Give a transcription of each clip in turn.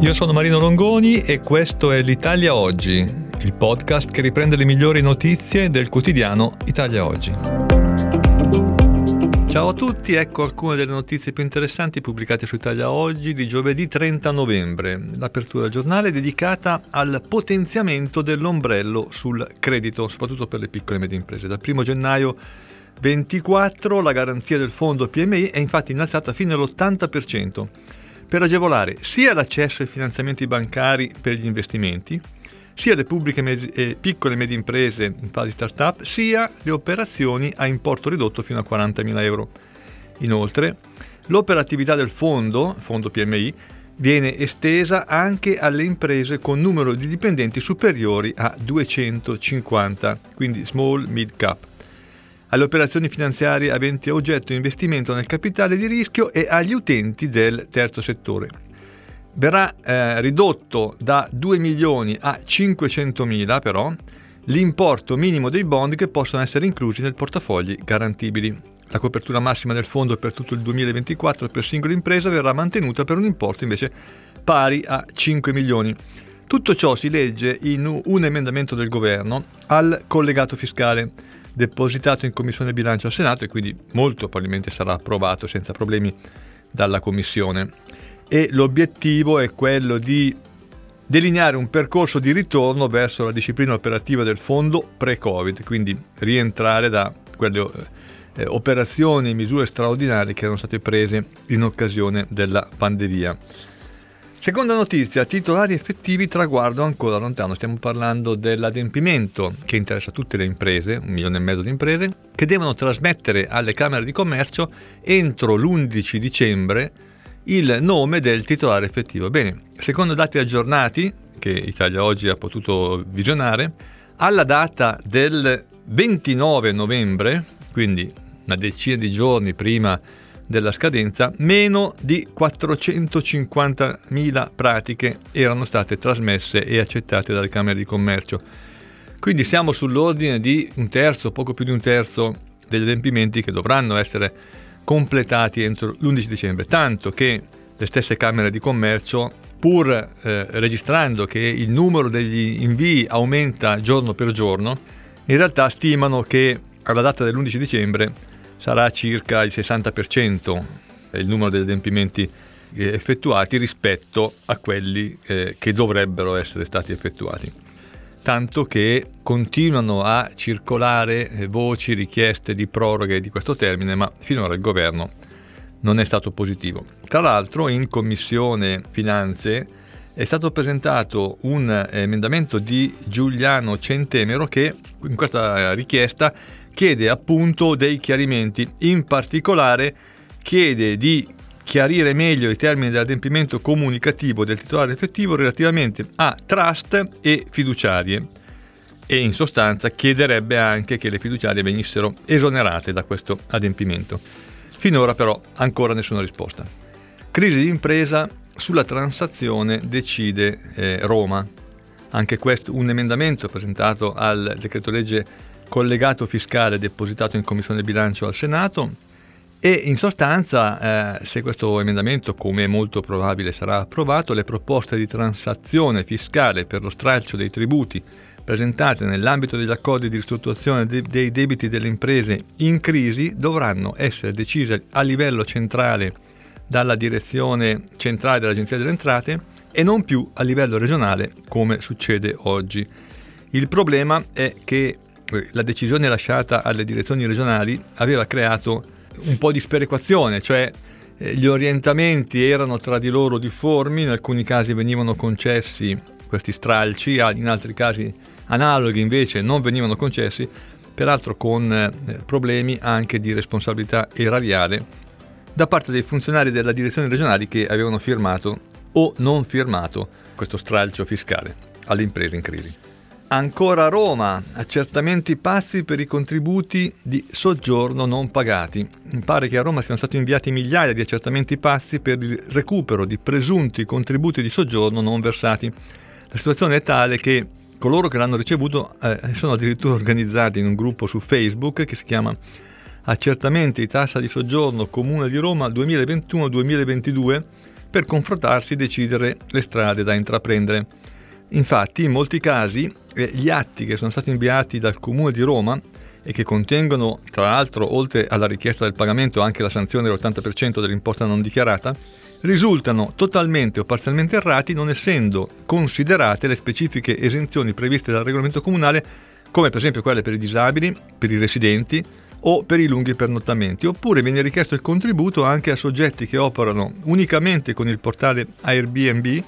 Io sono Marino Longoni e questo è l'Italia Oggi, il podcast che riprende le migliori notizie del quotidiano Italia Oggi. Ciao a tutti, ecco alcune delle notizie più interessanti pubblicate su Italia Oggi di giovedì 30 novembre. L'apertura del giornale è dedicata al potenziamento dell'ombrello sul credito, soprattutto per le piccole e medie imprese. Dal 1 gennaio 24 la garanzia del fondo PMI è infatti innalzata fino all'80% per agevolare sia l'accesso ai finanziamenti bancari per gli investimenti, sia le pubbliche e piccole e medie imprese in fase start-up, sia le operazioni a importo ridotto fino a 40.000 euro. Inoltre, l'operatività del fondo, fondo PMI, viene estesa anche alle imprese con numero di dipendenti superiori a 250, quindi small mid cap alle operazioni finanziarie aventi a oggetto investimento nel capitale di rischio e agli utenti del terzo settore. Verrà eh, ridotto da 2 milioni a 500 mila però l'importo minimo dei bond che possono essere inclusi nel portafogli garantibili. La copertura massima del fondo per tutto il 2024 per singola impresa verrà mantenuta per un importo invece pari a 5 milioni. Tutto ciò si legge in un emendamento del governo al collegato fiscale depositato in Commissione Bilancio al Senato e quindi molto probabilmente sarà approvato senza problemi dalla Commissione. E l'obiettivo è quello di delineare un percorso di ritorno verso la disciplina operativa del fondo pre-Covid, quindi rientrare da quelle eh, operazioni e misure straordinarie che erano state prese in occasione della pandemia. Seconda notizia, titolari effettivi traguardo ancora lontano, stiamo parlando dell'adempimento che interessa tutte le imprese, un milione e mezzo di imprese, che devono trasmettere alle Camere di Commercio entro l'11 dicembre il nome del titolare effettivo. Bene, secondo dati aggiornati, che Italia oggi ha potuto visionare, alla data del 29 novembre, quindi una decina di giorni prima della scadenza, meno di 450.000 pratiche erano state trasmesse e accettate dalle Camere di Commercio. Quindi siamo sull'ordine di un terzo, poco più di un terzo degli adempimenti che dovranno essere completati entro l'11 dicembre, tanto che le stesse Camere di Commercio, pur eh, registrando che il numero degli invii aumenta giorno per giorno, in realtà stimano che alla data dell'11 dicembre sarà circa il 60% il numero degli adempimenti eh, effettuati rispetto a quelli eh, che dovrebbero essere stati effettuati. Tanto che continuano a circolare eh, voci, richieste di proroghe di questo termine, ma finora il governo non è stato positivo. Tra l'altro in Commissione Finanze è stato presentato un emendamento di Giuliano Centemero che in questa richiesta chiede appunto dei chiarimenti, in particolare chiede di chiarire meglio i termini dell'adempimento comunicativo del titolare effettivo relativamente a trust e fiduciarie e in sostanza chiederebbe anche che le fiduciarie venissero esonerate da questo adempimento. Finora però ancora nessuna risposta. Crisi di impresa sulla transazione decide eh, Roma. Anche questo un emendamento presentato al decreto legge collegato fiscale depositato in Commissione Bilancio al Senato e in sostanza, eh, se questo emendamento, come è molto probabile, sarà approvato, le proposte di transazione fiscale per lo stralcio dei tributi presentate nell'ambito degli accordi di ristrutturazione de- dei debiti delle imprese in crisi dovranno essere decise a livello centrale dalla direzione centrale dell'Agenzia delle Entrate e non più a livello regionale come succede oggi. Il problema è che la decisione lasciata alle direzioni regionali aveva creato un po' di sperequazione, cioè eh, gli orientamenti erano tra di loro difformi, in alcuni casi venivano concessi questi stralci, in altri casi analoghi invece non venivano concessi, peraltro con eh, problemi anche di responsabilità erariale da parte dei funzionari della direzione regionali che avevano firmato o non firmato questo stralcio fiscale alle imprese in crisi. Ancora Roma, accertamenti pazzi per i contributi di soggiorno non pagati. Mi pare che a Roma siano stati inviati migliaia di accertamenti pazzi per il recupero di presunti contributi di soggiorno non versati. La situazione è tale che coloro che l'hanno ricevuto eh, sono addirittura organizzati in un gruppo su Facebook che si chiama Accertamenti tassa di soggiorno Comune di Roma 2021-2022 per confrontarsi e decidere le strade da intraprendere. Infatti, in molti casi, eh, gli atti che sono stati inviati dal Comune di Roma e che contengono, tra l'altro, oltre alla richiesta del pagamento, anche la sanzione dell'80% dell'imposta non dichiarata, risultano totalmente o parzialmente errati non essendo considerate le specifiche esenzioni previste dal regolamento comunale, come per esempio quelle per i disabili, per i residenti o per i lunghi pernottamenti, oppure viene richiesto il contributo anche a soggetti che operano unicamente con il portale Airbnb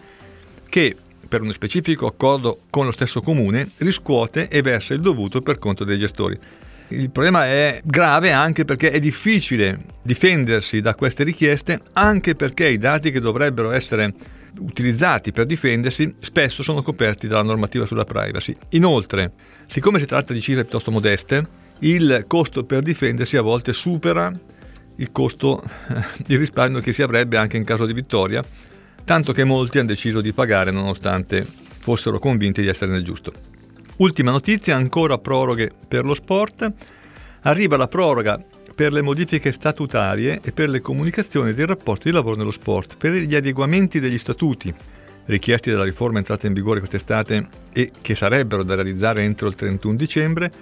che per uno specifico accordo con lo stesso comune, riscuote e versa il dovuto per conto dei gestori. Il problema è grave anche perché è difficile difendersi da queste richieste, anche perché i dati che dovrebbero essere utilizzati per difendersi spesso sono coperti dalla normativa sulla privacy. Inoltre, siccome si tratta di cifre piuttosto modeste, il costo per difendersi a volte supera il costo di risparmio che si avrebbe anche in caso di vittoria tanto che molti hanno deciso di pagare nonostante fossero convinti di essere nel giusto. Ultima notizia, ancora proroghe per lo sport. Arriva la proroga per le modifiche statutarie e per le comunicazioni dei rapporti di lavoro nello sport, per gli adeguamenti degli statuti richiesti dalla riforma entrata in vigore quest'estate e che sarebbero da realizzare entro il 31 dicembre,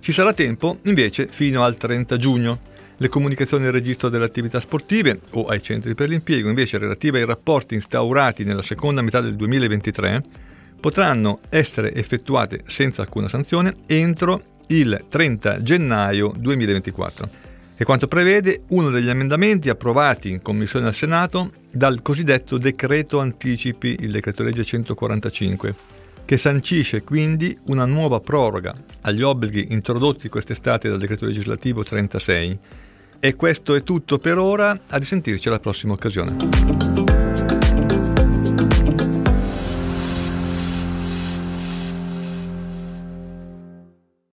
ci sarà tempo invece fino al 30 giugno. Le comunicazioni al registro delle attività sportive o ai centri per l'impiego, invece relative ai rapporti instaurati nella seconda metà del 2023, potranno essere effettuate senza alcuna sanzione entro il 30 gennaio 2024. E quanto prevede uno degli emendamenti approvati in Commissione al Senato dal cosiddetto decreto anticipi, il decreto legge 145, che sancisce quindi una nuova proroga agli obblighi introdotti quest'estate dal decreto legislativo 36 e questo è tutto per ora, a risentirci alla prossima occasione.